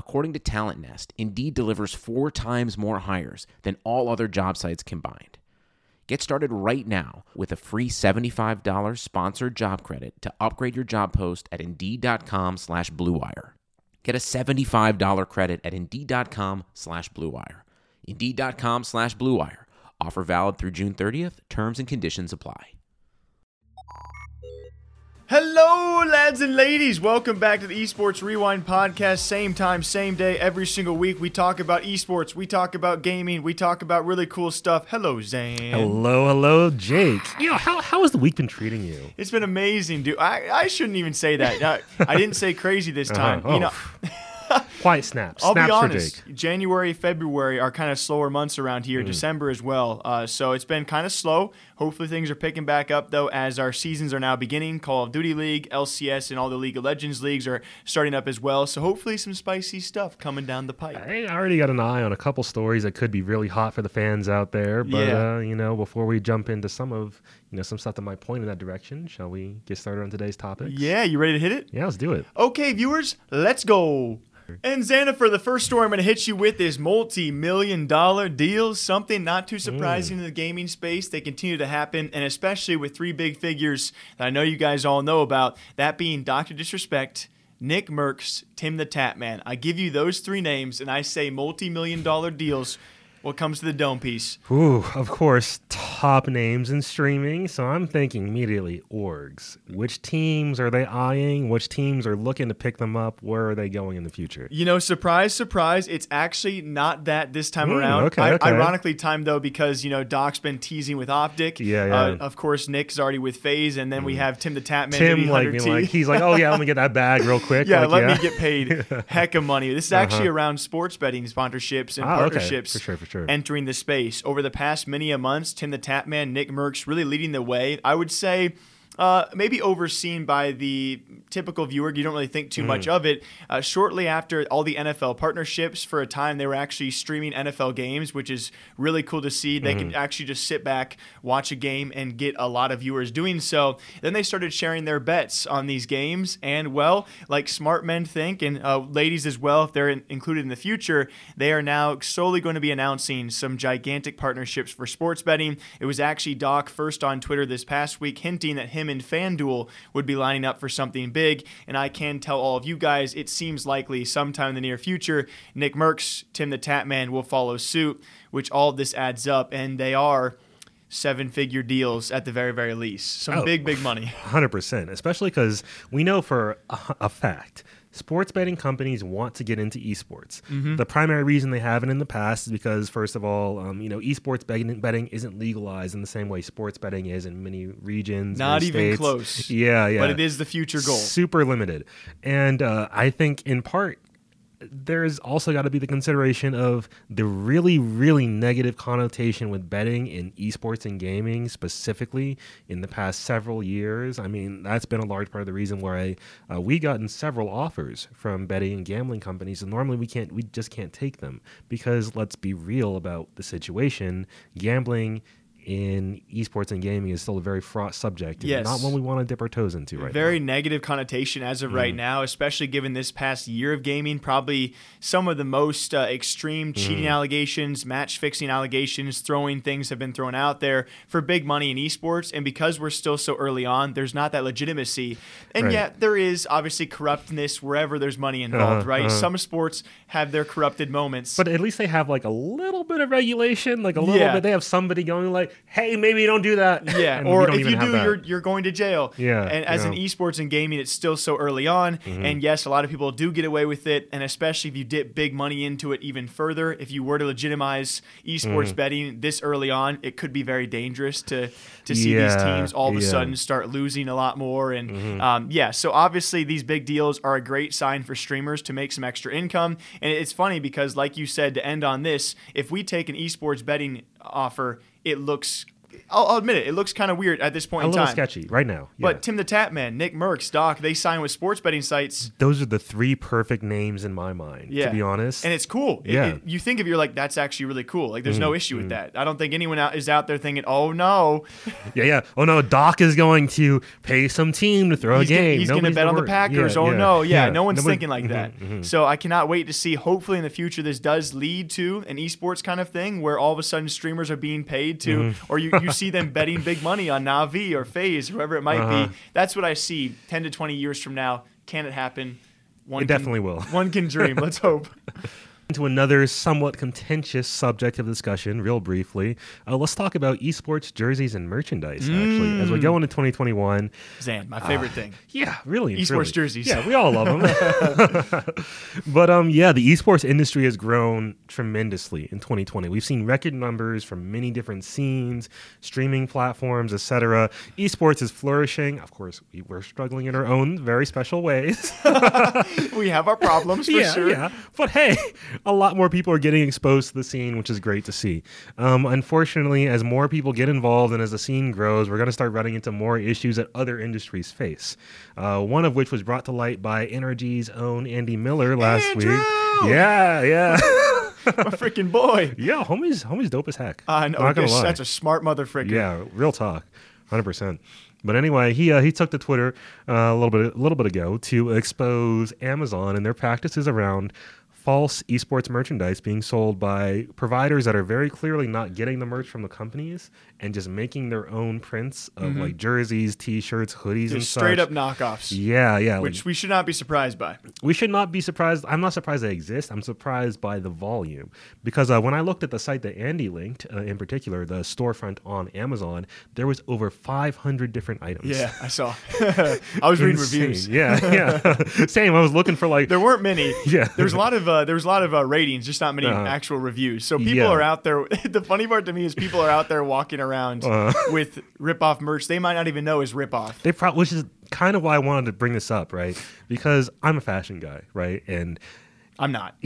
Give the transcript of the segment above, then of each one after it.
According to Talent Nest, Indeed delivers four times more hires than all other job sites combined. Get started right now with a free $75 sponsored job credit to upgrade your job post at Indeed.com slash BlueWire. Get a $75 credit at Indeed.com slash BlueWire. Indeed.com slash BlueWire. Offer valid through June 30th. Terms and conditions apply. Hello, lads and ladies. Welcome back to the Esports Rewind podcast. Same time, same day, every single week. We talk about esports, we talk about gaming, we talk about really cool stuff. Hello, Zan. Hello, hello, Jake. You know, how, how has the week been treating you? It's been amazing, dude. I, I shouldn't even say that. I, I didn't say crazy this time. Uh-huh. You know, Quiet snaps. I'll snaps be honest. January, February are kind of slower months around here. December as well. Uh, so it's been kind of slow. Hopefully things are picking back up though as our seasons are now beginning. Call of Duty League, LCS, and all the League of Legends leagues are starting up as well. So hopefully some spicy stuff coming down the pipe. I already got an eye on a couple stories that could be really hot for the fans out there. But Yeah. uh, you know, before we jump into some of you know some stuff that might point in that direction, shall we get started on today's topics? Yeah, you ready to hit it? Yeah, let's do it. Okay, viewers, let's go. And Xana, for the first story I'm going to hit you with is multi-million dollar deals. Something not too surprising mm. in the gaming space. They continue to happen, and especially with three big figures that I know you guys all know about. That being Doctor Disrespect, Nickmercs, Tim the Tatman. I give you those three names, and I say multi-million dollar deals. What comes to the dome piece? Ooh, of course, top names in streaming. So I'm thinking immediately orgs. Which teams are they eyeing? Which teams are looking to pick them up? Where are they going in the future? You know, surprise, surprise, it's actually not that this time Hmm, around. okay, I- okay. Ironically timed though because, you know, Doc's been teasing with Optic. Yeah, Uh, yeah. Hmm. of course, Nick's already with FaZe, and then we have Tim the Tatman. Tim, like, 100 being like, he's like, oh yeah, let me get that bag real quick. yeah, Like, let yeah. me get paid heck of money. This is actually around sports betting sponsorships and Ah, okay. partnerships For sure, for sure. Entering the space. Over the past many a months, Tim the Tatman, Nickmercs really leading the way. I would say uh, maybe overseen by the typical viewer. You don't really think too much of it. Uh, shortly after all the NFL partnerships, for a time they were actually streaming NFL games, which is really cool to see. They could actually just sit back, watch a game, and get a lot of viewers doing so. Then they started sharing their bets on these games, and well, like smart men think, and uh, ladies as well, if they're in- included in the future, they are now solely going to be announcing some gigantic partnerships for sports betting. It was actually Doc first on Twitter this past week hinting that him him and FanDuel would be lining up for something big. And I can tell all of you guys, it seems likely sometime in the near future, Nickmercs, Tim the Tatman will follow suit, which all this adds up. And they are seven figure deals at the very, very least. Some Oh. big, big money. Hundred percent, especially because we know for a, a fact sports betting companies want to get into esports. Mm-hmm. The primary reason they haven't in the past is because, first of all, um, you know, esports betting, betting isn't legalized in the same way sports betting is in many regions. Not even states. close. Yeah, yeah. But it is the future goal. Super limited, and uh, I think in part there's also got to be the consideration of the really, really negative connotation with betting in esports and gaming, specifically in the past several years. I mean, that's been a large part of the reason why uh, we gotten several offers from betting and gambling companies, and normally we can't, we just can't take them because let's be real about the situation. Gambling in esports and gaming is still a very fraught subject, Yes. not one we want to dip our toes into right very now. negative connotation as of Mm. right now, especially given this past year of gaming. Probably some of the most uh, extreme cheating Mm. allegations, match fixing allegations, throwing things have been thrown out there for big money in esports. And because we're still so early on, there's not that legitimacy. And Right. yet there is obviously corruptness wherever there's money involved, Uh-huh, right? uh-huh. Some sports have their corrupted moments. But at least they have like a little bit of regulation, like a little Yeah. bit. They have somebody going like, "Hey, maybe don't do that." Yeah, And or if you do, you're you're going to jail. Yeah, and as in yeah. Mm-hmm. esports and gaming, it's still so early on. And yes, a lot of people do get away with it, and especially if you dip big money into it even further. If you were to legitimize esports Mm-hmm. betting this early on, it could be very dangerous to to see these teams all of a yeah. sudden start losing a lot more. And Mm-hmm. um, yeah, so obviously these big deals are a great sign for streamers to make some extra income. And it's funny because, like you said, to end on this, if we take an esports betting offer, it looks. I'll, I'll admit it. It looks kind of weird at this point a in little time. sketchy right now. Yeah. But Tim the Tatman, Nick Merckx, Doc, they sign with sports betting sites. those are the three perfect names in my mind. Yeah. To be honest, And it's cool. It- Yeah. Mm-hmm. it- you think of you're like, that's actually really cool. Like, there's no issue with that. I don't think anyone out is out there thinking, oh no, yeah, yeah. Oh no, Doc is going to pay some team to throw he's a gonna, game. he's gonna bet on the. Packers. Yeah, oh no, yeah, no one's Nobody- thinking like mhm, that. mhm. So I cannot wait to see. Hopefully, in the future, this does lead to an esports kind of thing where all of a sudden streamers are being paid to, Mm-hmm. or you, you see them betting big money on Navi or FaZe, whoever it might Uh-huh. be. That's what I see 10 to 20 years from now. Can it happen? One It can- definitely will. One can dream. Let's hope. Into another somewhat contentious subject of discussion, real briefly. Uh, let's talk about esports jerseys and merchandise. Actually, as we Mm. go into 2021, Zan, my favorite thing. Yeah, really. Esports truly. jerseys. Yeah, we all love them. but um, yeah, the esports industry has grown tremendously in 2020. We've seen record numbers from many different scenes, streaming platforms, etc. Esports is flourishing. Of course, we, are struggling in our own very special ways. We have our problems for yeah, sure. yeah. But hey, a lot more people are getting exposed to the scene, which is great to see. Um, unfortunately, as more people get involved and as the scene grows, we're going to start running into more issues that other industries face. Uh, one of which was brought to light by NRG's own Andy Miller last Andrew! week. Yeah, yeah, My freaking boy. yeah. Homie's homie's dope as heck. I know. Not gonna lie. That's a smart mother freaking. Yeah, real talk, hundred percent. But anyway, he uh, he took to Twitter uh, a little bit a little bit ago to expose Amazon and their practices around false esports merchandise being sold by providers that are very clearly not getting the merch from the companies and just making their own prints of like jerseys, T-shirts, hoodies, and straight such. up knockoffs. Yeah, yeah. like- Which we should not be surprised by. we should not be surprised. I'm not surprised they exist. I'm surprised by the volume because uh, when I looked at the site that Andy linked, uh, in particular, the storefront on Amazon, there was over 500 different items. Yeah, I saw. I was reading reviews. Yeah, yeah. Same. I was looking for like. There weren't many. Yeah. There was a lot of uh, there was a lot of uh, ratings, just not many Uh-huh. actual reviews. So people Yeah. are out there. the funny part to me is people are out there walking around Uh-huh. with rip off merch they might not even know is rip off. They pro- which is kind of why I wanted to bring this up, right? Because I'm a fashion guy, right? And I'm not.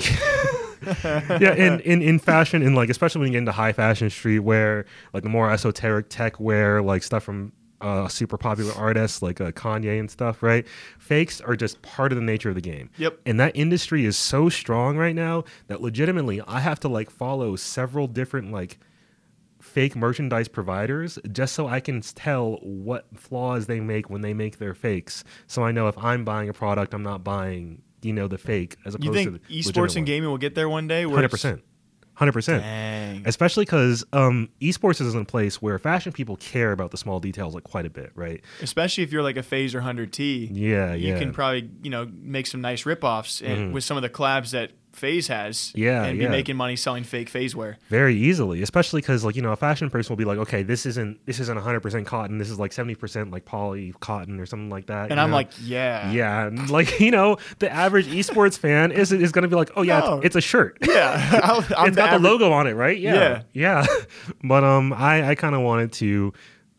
yeah, in, in in fashion, in like especially when you get into high fashion streetwear, like the more esoteric tech wear, like stuff from uh, super popular artists like uh, Kanye and stuff, right? Fakes are just part of the nature of the game. Yep. And that industry is so strong right now that legitimately I have to like follow several different like fake merchandise providers just so I can tell what flaws they make when they make their fakes. So I know if I'm buying a product, I'm not buying, you know, the fake as opposed You think to esports and gaming will get there one day? where Hundred percent. Especially because um, esports is in a place where fashion people care about the small details like quite a bit, right? Especially if you're like a Phaser 100T. Yeah, You yeah. can probably, you know, make some nice ripoffs and with some of the collabs that FaZe has. Yeah, And yeah. be making money selling fake FaZe wear. very easily especially because like you know a fashion person will be like okay this isn't this isn't 100% cotton this is like 70% like poly cotton or something like that And I'm know? like, yeah. yeah and, like you know the average esports fan is is gonna be like oh yeah No. it's, it's a shirt Yeah. I'll- it's got average- the logo on it right yeah yeah but um i i kind of wanted to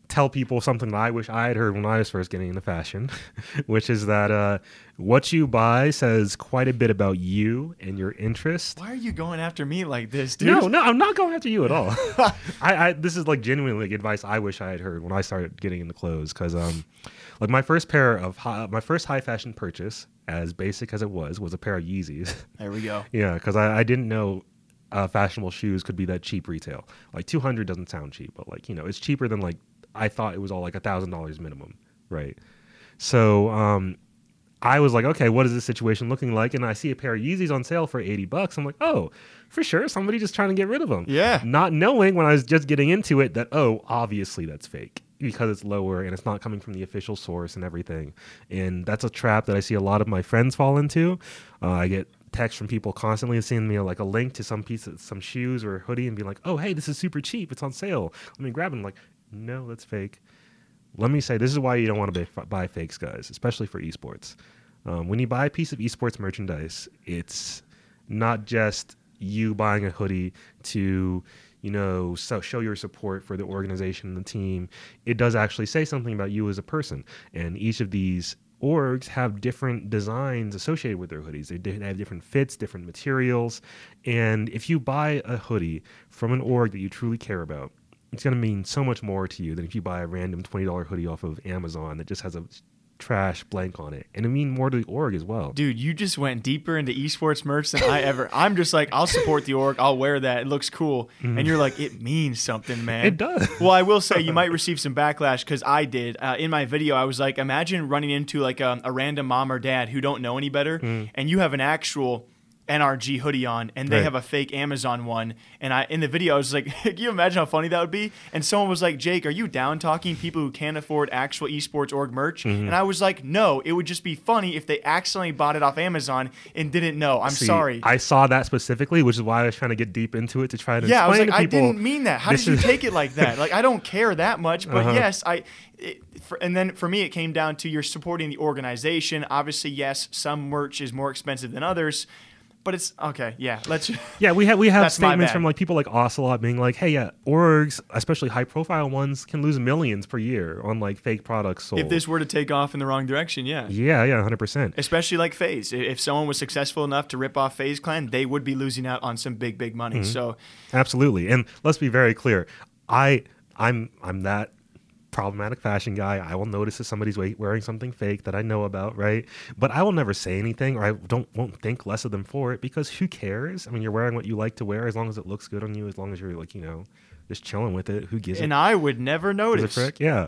tell people something that i wish i had heard when i was first getting into fashion which is that uh what you buy says quite a bit about you and your interest Why are you going after me like this, dude? no, no, I'm not going after you at all. I, I this is like genuinely like advice I wish I had heard when I started getting into clothes because um, like my first pair of high, my first high fashion purchase, as basic as it was, was a pair of Yeezys. There we go. yeah, because I, I didn't know uh, fashionable shoes could be that cheap retail. Like 200 doesn't sound cheap, but like you know it's cheaper than like I thought it was all like a thousand dollars minimum, right? So um, I was like, okay, what is this situation looking like? And I see a pair of Yeezys on sale for 80 bucks. I'm like, oh, for sure, somebody just trying to get rid of them. Yeah. Not knowing when I was just getting into it that, oh, obviously that's fake because it's lower and it's not coming from the official source and everything. And that's a trap that I see a lot of my friends fall into. Uh, I get texts from people constantly sending me like a link to some piece of some shoes or hoodie and be like, oh, hey, this is super cheap. It's on sale. Let me grab it. I'm like, no, that's fake let me say this is why you don't want to buy, buy fakes, guys, especially for esports. Um, when you buy a piece of esports merchandise, it's not just you buying a hoodie to, you know, so show your support for the organization and the team. It does actually say something about you as a person, and each of these orgs have different designs associated with their hoodies. They they have different fits, different materials, and if you buy a hoodie from an org that you truly care about, it's going to mean so much more to you than if you buy a random $20 hoodie off of Amazon that just has a trash blank on it. And it mean more to the org as well. Dude, you just went deeper into esports merch than I ever. I'm just like, I'll support the org. I'll wear that. It looks cool. And you're like, it means something, man. Mm-hmm. It does. Well, I will say you might receive some backlash because I did. Uh, in my video, I was like, imagine running into like a, a random mom or dad who don't know any better, and you have an actual NRG hoodie on, and they. Right. have a fake Amazon one. And I in the video, I was like, can you imagine how funny that would be? And someone was like, Jake, are you down talking people who can't afford actual esports org merch? Mm-hmm. And I was like, no, it would just be funny if they accidentally bought it off Amazon and didn't know. I'm See, sorry. I saw that specifically, which is why I was trying to get deep into it to try to yeah, I was like, I people. didn't mean that. How did you is- take it like that? Like, I don't care that much, but Uh-huh. yes, I. It, for, and then for me, it came down to you're supporting the organization. Obviously, yes, some merch is more expensive than others, but it's okay. Yeah, let's. Yeah, we have we have That's my statements bad. from like people like Ocelot being like, "Hey, yeah, orgs, especially high profile ones, can lose millions per year on like fake products sold." If this were to take off in the wrong direction, yeah. yeah, yeah, hundred percent. Especially like FaZe. I- If someone was successful enough to rip off FaZe Clan, they would be losing out on some big, big money. Mm-hmm. So Absolutely. And let's be very clear. I I'm I'm that problematic fashion guy. I will notice if somebody's wearing something fake that I know about, right? But I will never say anything or I don't won't think less of them for it because who cares? I mean, you're wearing what you like to wear as long as it looks good on you, as long as you're like, you know, just chilling with it. Who gives and a I would never notice. Yeah.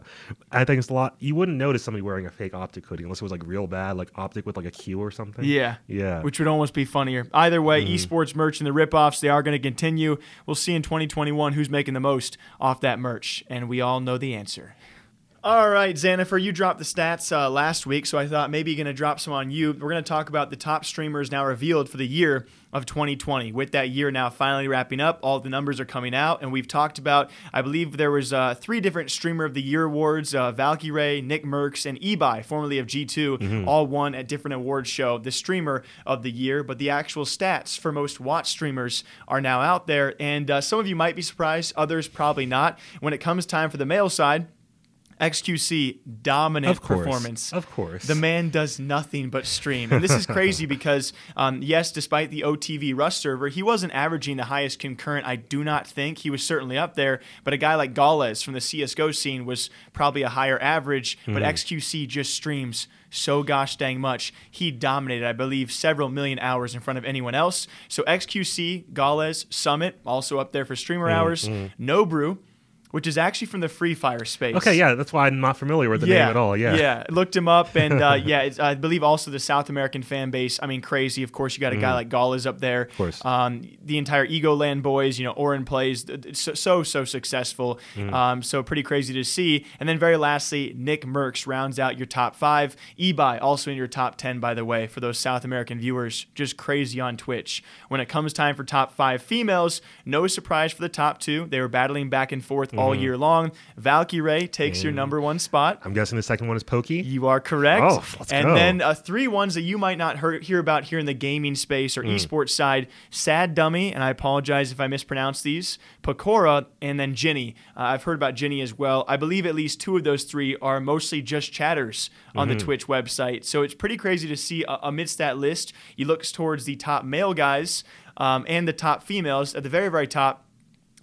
I think it's a lot you wouldn't notice somebody wearing a fake optic hoodie unless it was like real bad, like optic with like a Q or something. Yeah. Yeah. Which would almost be funnier. Either way, Mm-hmm. esports merch and the ripoffs, they are going to continue. We'll see in 2021 who's making the most off that merch. And we all know the answer. All right, Xanifer, you dropped the stats uh, last week, so I thought maybe you're going to drop some on you. We're going to talk about the top streamers now revealed for the year of 2020. With that year now finally wrapping up, all the numbers are coming out, and we've talked about. I believe there was uh, three different Streamer of the Year awards: uh, Valkyrae, Nickmercs, and Ibai, formerly of G2, all won at different awards show the Streamer of the Year. But the actual stats for most watched streamers are now out there, and uh, some of you might be surprised, others probably not. When it comes time for the male side. XQC dominant Of course. performance. Of course. The man does nothing but stream. And this is crazy because, um, yes, despite the OTV Rust server, he wasn't averaging the highest concurrent, I do not think. He was certainly up there. But a guy like Gaules from the CSGO scene was probably a higher average. But hmm. XQC just streams so gosh dang much. He dominated, I believe, several million hours in front of anyone else. So XQC, Gaules, Summit, also up there for streamer hmm, hours. Hmm. Nobru. Which is actually from the Free Fire space. Okay, yeah, that's why I'm not familiar with the name at all. Yeah, yeah. Looked him up, and uh, yeah, it's, I believe also the South American fan base. I mean, crazy. Of course, you got a guy like Gall is up there. Of Mm. course. Um, the entire Egoland boys. You know, Auronplay's so so, so successful. Mm. Um, so pretty crazy to see. And then very lastly, Nickmercs rounds out your top five. Ibai also in your top ten, by the way, for those South American viewers. Just crazy on Twitch. When it comes time for top five females, no surprise for the top two. They were battling back and forth Mm-hmm. year long. Valkyrae takes your number one spot. I'm guessing the second one is Poki. You are correct. Oh, let's and go. then uh, three ones that you might not hear, hear about here in the gaming space or esports side Sad Dummy, and I apologize if I mispronounce these, Pecora, and then Ginny. Uh, I've heard about Ginny as well. I believe at least two of those three are mostly just chatters on Mm-hmm. the Twitch website. So it's pretty crazy to see uh, amidst that list, you look towards the top male guys um, and the top females at the very, very top.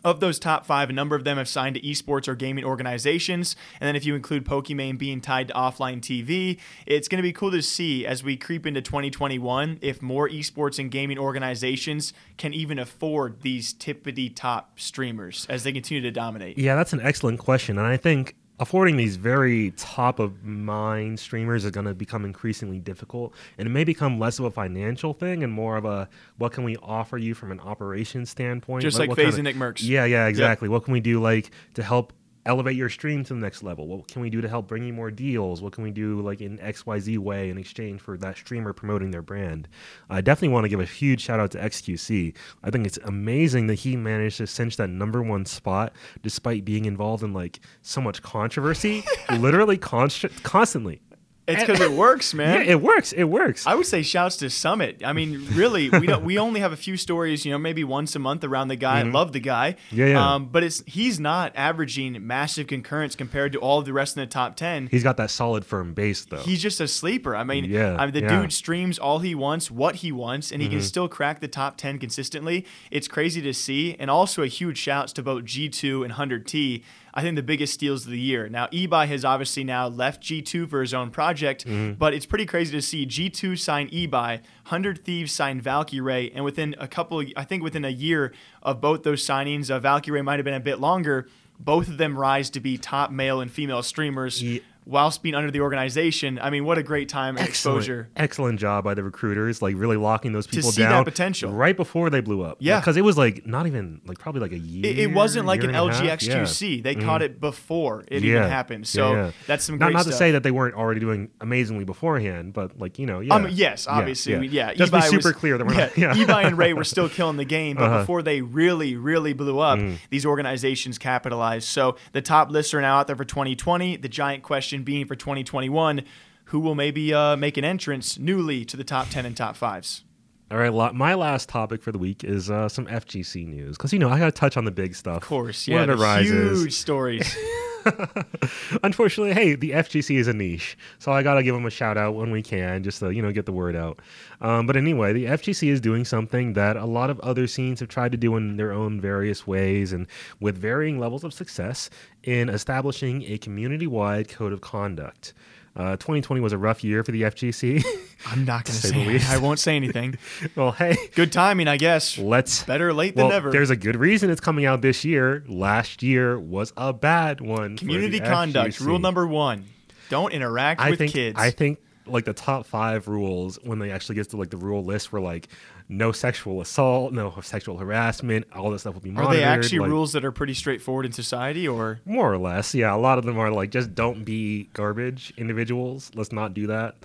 Of those top five, a number of them have signed to esports or gaming organizations. And then if you include Pokimane being tied to offline TV, it's going to be cool to see as we creep into 2021 if more esports and gaming organizations can even afford these tippity top streamers as they continue to dominate. Yeah, that's an excellent question, and I think affording these very top of mind streamers is going to become increasingly difficult, and it may become less of a financial thing and more of a what can we offer you from an operations standpoint, Just What- like what kinda- Nickmercs. Yeah, yeah, exactly. What can we do like to help elevate your stream to the next level? What can we do to help bring you more deals? What can we do like in XYZ way in exchange for that streamer promoting their brand? I definitely want to give a huge shout out to XQC. I think it's amazing that he managed to cinch that number one spot despite being involved in like so much controversy, literally const- constantly. It's because it works, man. Yeah, it works. It works. I would say shouts to Summit. I mean, really, we don't. We only have a few stories, you know, maybe once a month around the guy. I love the guy. Mm-hmm. Yeah, yeah. Um, but it's he's not averaging massive concurrence compared to all of the rest in the top ten. He's got that solid, firm base though. He's just a sleeper. I mean, Yeah, I mean, the yeah. Mm-hmm. dude streams all he wants, what he wants, and he can still crack the top 10 consistently. It's crazy to see. And also a huge shouts to both G2 and 100T. I think the biggest steals of the year. Now, Ibai has obviously now left G2 for his own project, Mm-hmm. but it's pretty crazy to see G2 sign Ibai, 100 Thieves sign Valkyrae, and within a couple, I think within a year of both those signings, uh, Valkyrae might have been a bit longer. Both of them rise to be top male and female streamers. Ye- whilst being under the organization. I mean, what a great time and exposure. Excellent job by the recruiters, like really locking those people see that down potential. right before they blew up. Yeah. because it was like not even like probably like a year. It, it wasn't like year an and a half. LGX2C. They caught it before it Yeah. even happened. So Yeah, yeah. that's some not great not stuff. to say that they weren't already doing amazingly beforehand, but like you know, yeah. Um, yes, obviously, we- yeah. Just be super was- clear that we're yeah, not. Yeah, and Ray were still killing the game, but Uh-huh. before they really, really blew up, Mm-hmm. these organizations capitalized. So the top lists are now out there for 2020. The giant question being for 2021, who will maybe uh, make an entrance newly to the top 10 and top fives? All right, my last topic for the week is uh, some FGC news because you know I got to touch on the big stuff. Of course, yeah, it the arises. huge stories. Unfortunately, hey, the FGC is a niche, so I gotta give them a shout out when we can, just to you know get the word out. Um, but anyway, the FGC is doing something that a lot of other scenes have tried to do in their own various ways and with varying levels of success in establishing a community-wide code of conduct. Uh, 2020 was a rough year for the FGC. I'm not going to say say. the least. I won't say anything. well, hey, Good timing, I guess. let's Better late well, than never. There's a good reason it's coming out this year. Last year was a bad one. Community conduct. FGC. Rule number one: Don't interact I with think kids. I think like the top five rules when they actually get to like the rule list were like no sexual assault, no sexual harassment, all this stuff will be monitored. Are they actually like, rules that are pretty straightforward in society, or More or less, yeah. A lot of them are like just don't be garbage individuals. Let's not do that.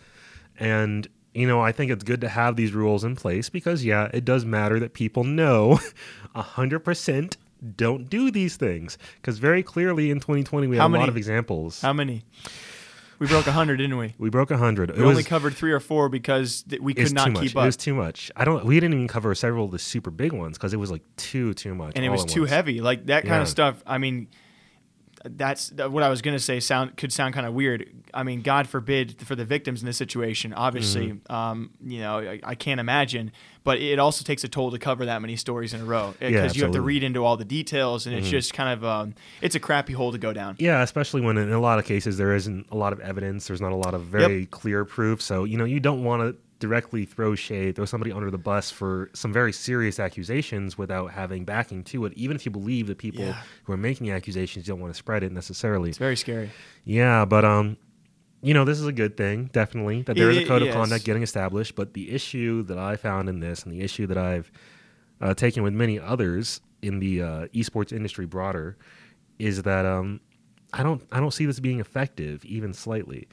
And you know, I think it's good to have these rules in place because yeah, it does matter that people know a hundred percent don't do these things because very clearly in 2020 we How have a lot of examples. how many? We broke hundred, didn't we? we broke a hundred. We only covered three or four because th- we could not much. keep It was too much. I don't. We didn't even cover several of the super big ones because it was like too too much. and it was too once. heavy. Like that kind Yeah. of stuff. I mean, that's what I was gonna say. Sound could sound kind of weird. I mean, God forbid for the victims in this situation. Obviously, Mm-hmm. um, you know, I, I can't imagine. But it also takes a toll to cover that many stories in a row because Yeah, you have to. Mm-hmm. read into all the details, and it's just kind of um, it's a crappy hole to go down. Yeah, especially when in a lot of cases there isn't a lot of evidence. There's not a lot of very clear proof. So you know you don't want to directly throw shade, throw somebody under the bus for some very serious accusations without having backing to it, even if you believe the people Yeah. who are making the accusations don't want to spread it necessarily. It's very scary. Yeah, but um, you know, this is a good thing, definitely, that there is a code of conduct getting established. But the issue that I found in this, and the issue that I've uh, taken with many others in the uh, esports industry broader, is that um, I don't I don't see this being effective even slightly.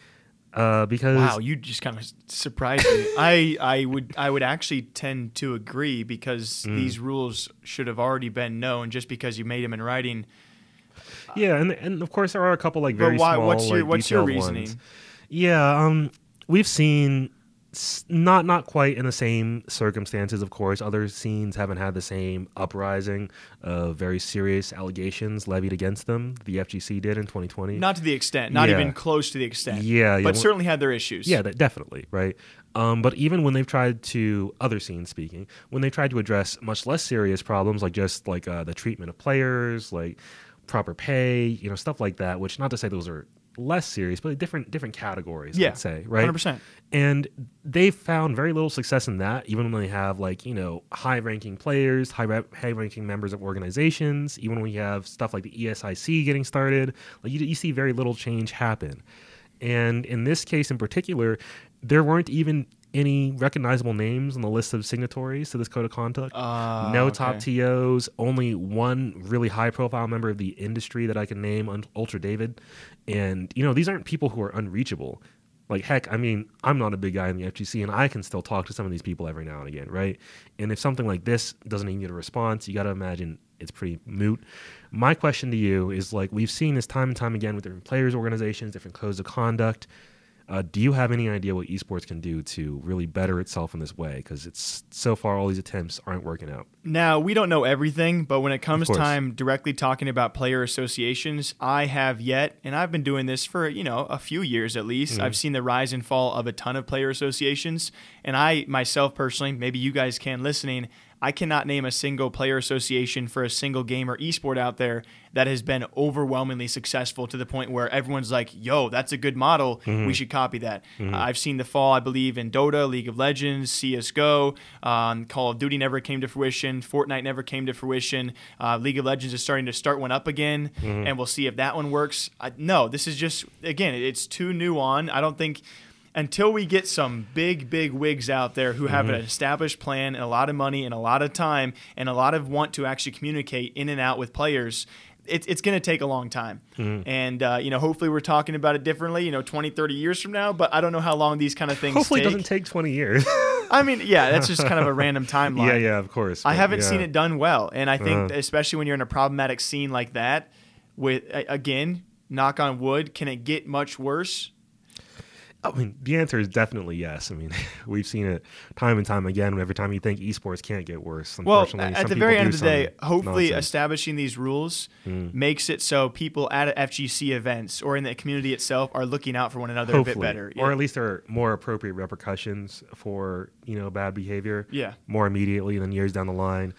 Uh, because Wow, you just kind of surprised me. I, I would I would actually tend to agree because Mm. these rules should have already been known. Just because you made them in writing, yeah, and and of course there are a couple like very but why? small what's your like, what's your reasoning? ones. Yeah, um, we've seen not not quite in the same circumstances. Of course, other scenes haven't had the same uprising of very serious allegations levied against them. The FGC did in 2020. Not to the extent, not Yeah. even close to the extent. Yeah, yeah, but well- certainly had their issues. Yeah, that, definitely, right? Um, but even when they've tried to, other scenes speaking, when they tried to address much less serious problems like just like uh, the treatment of players, like proper pay, you know, stuff like that, which not to say those are less serious, but different different categories, Yeah, let's say, right? 100%. And they've found very little success in that, even when they have like, you know, high ranking players, high, high ranking members of organizations, even when you have stuff like the ESIC getting started, like you, you see very little change happen. And in this case in particular, there weren't even any recognizable names on the list of signatories to this code of conduct. Ah, no okay. top TOs, only one really high profile member of the industry that I can name, Ultra David. And, you know, these aren't people who are unreachable. Like, heck, I mean, I'm not a big guy in the FGC and I can still talk to some of these people every now and again, right? And if something like this doesn't even get a response, you got to imagine it's pretty moot. My question to you is like, we've seen this time and time again with different players' organizations, different codes of conduct. Uh, do you have any idea what esports can do to really better itself in this way? Because it's so far all these attempts aren't working out. Now, we don't know everything, but when it comes time directly talking about player associations, I have yet, and I've been doing this for, you know, a few years at least. Mm-hmm. I've seen the rise and fall of a ton of player associations. And I, myself personally, maybe you guys can listening, I cannot name a single player association for a single game or esport out there that has been overwhelmingly successful to the point where everyone's like, yo, that's a good model. Mm-hmm. We should copy that. Uh, I've seen the fall, I believe, in Dota, League of Legends, CSGO. Um, Call of Duty never came to fruition. Fortnite never came to fruition. Uh, League of Legends is starting to start one up again, Mm-hmm. and we'll see if that one works. Uh, no, this is just, again, it's too new on. I don't think until we get some big, big wigs out there who have an established plan and a lot of money and a lot of time and a lot of want to actually communicate in and out with players, it's, it's going to take a long time. And, uh, you know, hopefully we're talking about it differently, you know, 20, 30 years from now, but I don't know how long these kind of things Hopefully, take. it doesn't take 20 years. I mean, yeah, that's just kind of a random timeline. yeah, yeah, of course. I haven't yeah. seen it done well, and I think Uh-huh. especially when you're in a problematic scene like that, with again, knock on wood, can it get much worse? I mean, the answer is definitely yes. I mean, we've seen it time and time again. Every time you think esports can't get worse, Well, unfortunately, at the very end of the day, hopefully nonsense. establishing these rules Mm. makes it so people at FGC events or in the community itself are looking out for one another a bit Hopefully. better. or at least there are more appropriate repercussions for you know bad behavior. Yeah. more immediately than years down the line.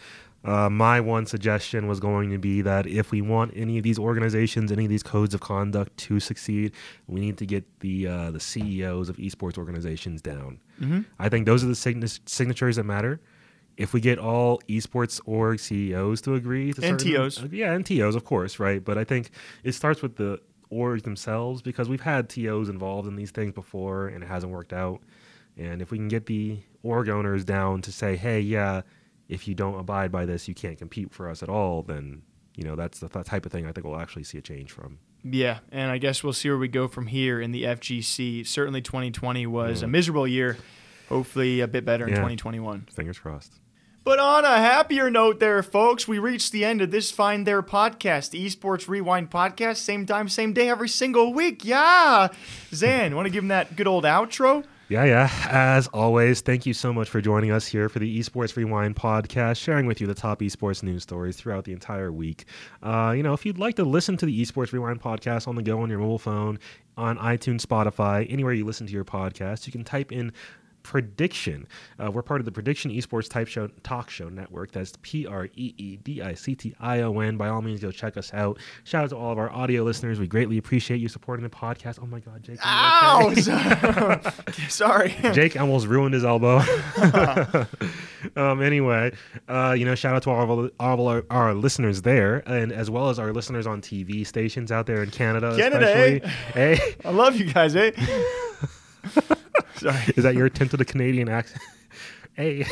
Uh, my one suggestion was going to be that if we want any of these organizations, any of these codes of conduct to succeed, we need to get the uh, the CEOs of esports organizations down. Mm-hmm. I think those are the sign- signatures that matter. If we get all esports org CEOs to agree, to certain- uh, yeah, NTOs, of course, right? But I think it starts with the orgs themselves because we've had TOs involved in these things before and it hasn't worked out. And if we can get the org owners down to say, hey, yeah, if you don't abide by this, you can't compete for us at all, then, you know, that's the th- type of thing I think we'll actually see a change from. Yeah, and I guess we'll see where we go from here in the FGC. Certainly 2020 was a miserable year. Hopefully a bit better in Yeah. 2021. Fingers crossed. But on a happier note, there, folks, we reached the end of this Find Their podcast, the Esports Rewind podcast. Same time, same day, every single week. Yeah. Zan, want to give him that good old outro? Yeah, yeah. As always, thank you so much for joining us here for the Esports Rewind podcast, sharing with you the top esports news stories throughout the entire week. Uh, you know, if you'd like to listen to the Esports Rewind podcast on the go on your mobile phone, on iTunes, Spotify, anywhere you listen to your podcast, you can type in Prediction. Uh, we're part of the Prediction Esports Type Show Talk Show Network. That's P R E E D I C T I O N. By all means, go check us out. Shout out to all of our audio listeners. We greatly appreciate you supporting the podcast. Oh my God, Jake. Ow! okay? Sorry. Jake almost ruined his elbow. um, anyway, uh, you know, shout out to all of, our, all of our, our listeners there, and as well as our listeners on TV stations out there in Canada, Canada, especially. Hey, I love you guys, eh? Sorry. is that your attempt at a Canadian accent? Hey.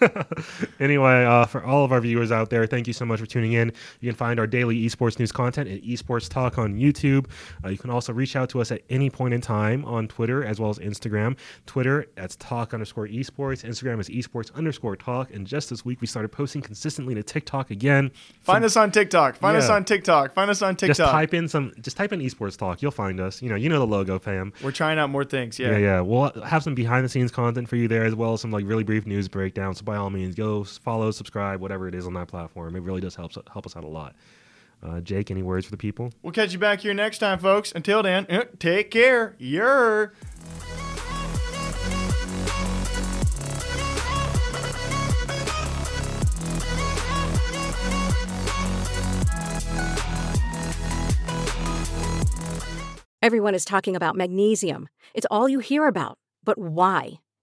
anyway, uh, for all of our viewers out there, thank you so much for tuning in. You can find our daily esports news content at Esports Talk on YouTube. Uh, you can also reach out to us at any point in time on Twitter as well as Instagram. Twitter, that's talk underscore esports. Instagram is esports underscore talk. And just this week, we started posting consistently to TikTok again. Find us on TikTok. Find us on TikTok. Find us on TikTok. Just type in some, just type in esports talk. You'll find us. You know, you know the logo, fam. We're trying out more things. Yeah, Yeah. yeah. We'll have some behind the scenes content for you there as well as some like really brief news breakdown. So by all means, go follow, subscribe, whatever it is on that platform. It really does help help us out a lot. Uh, Jake, any words for the people? We'll catch you back here next time, folks. Until then, eh, take care. Yer. Everyone is talking about magnesium. It's all you hear about. But why?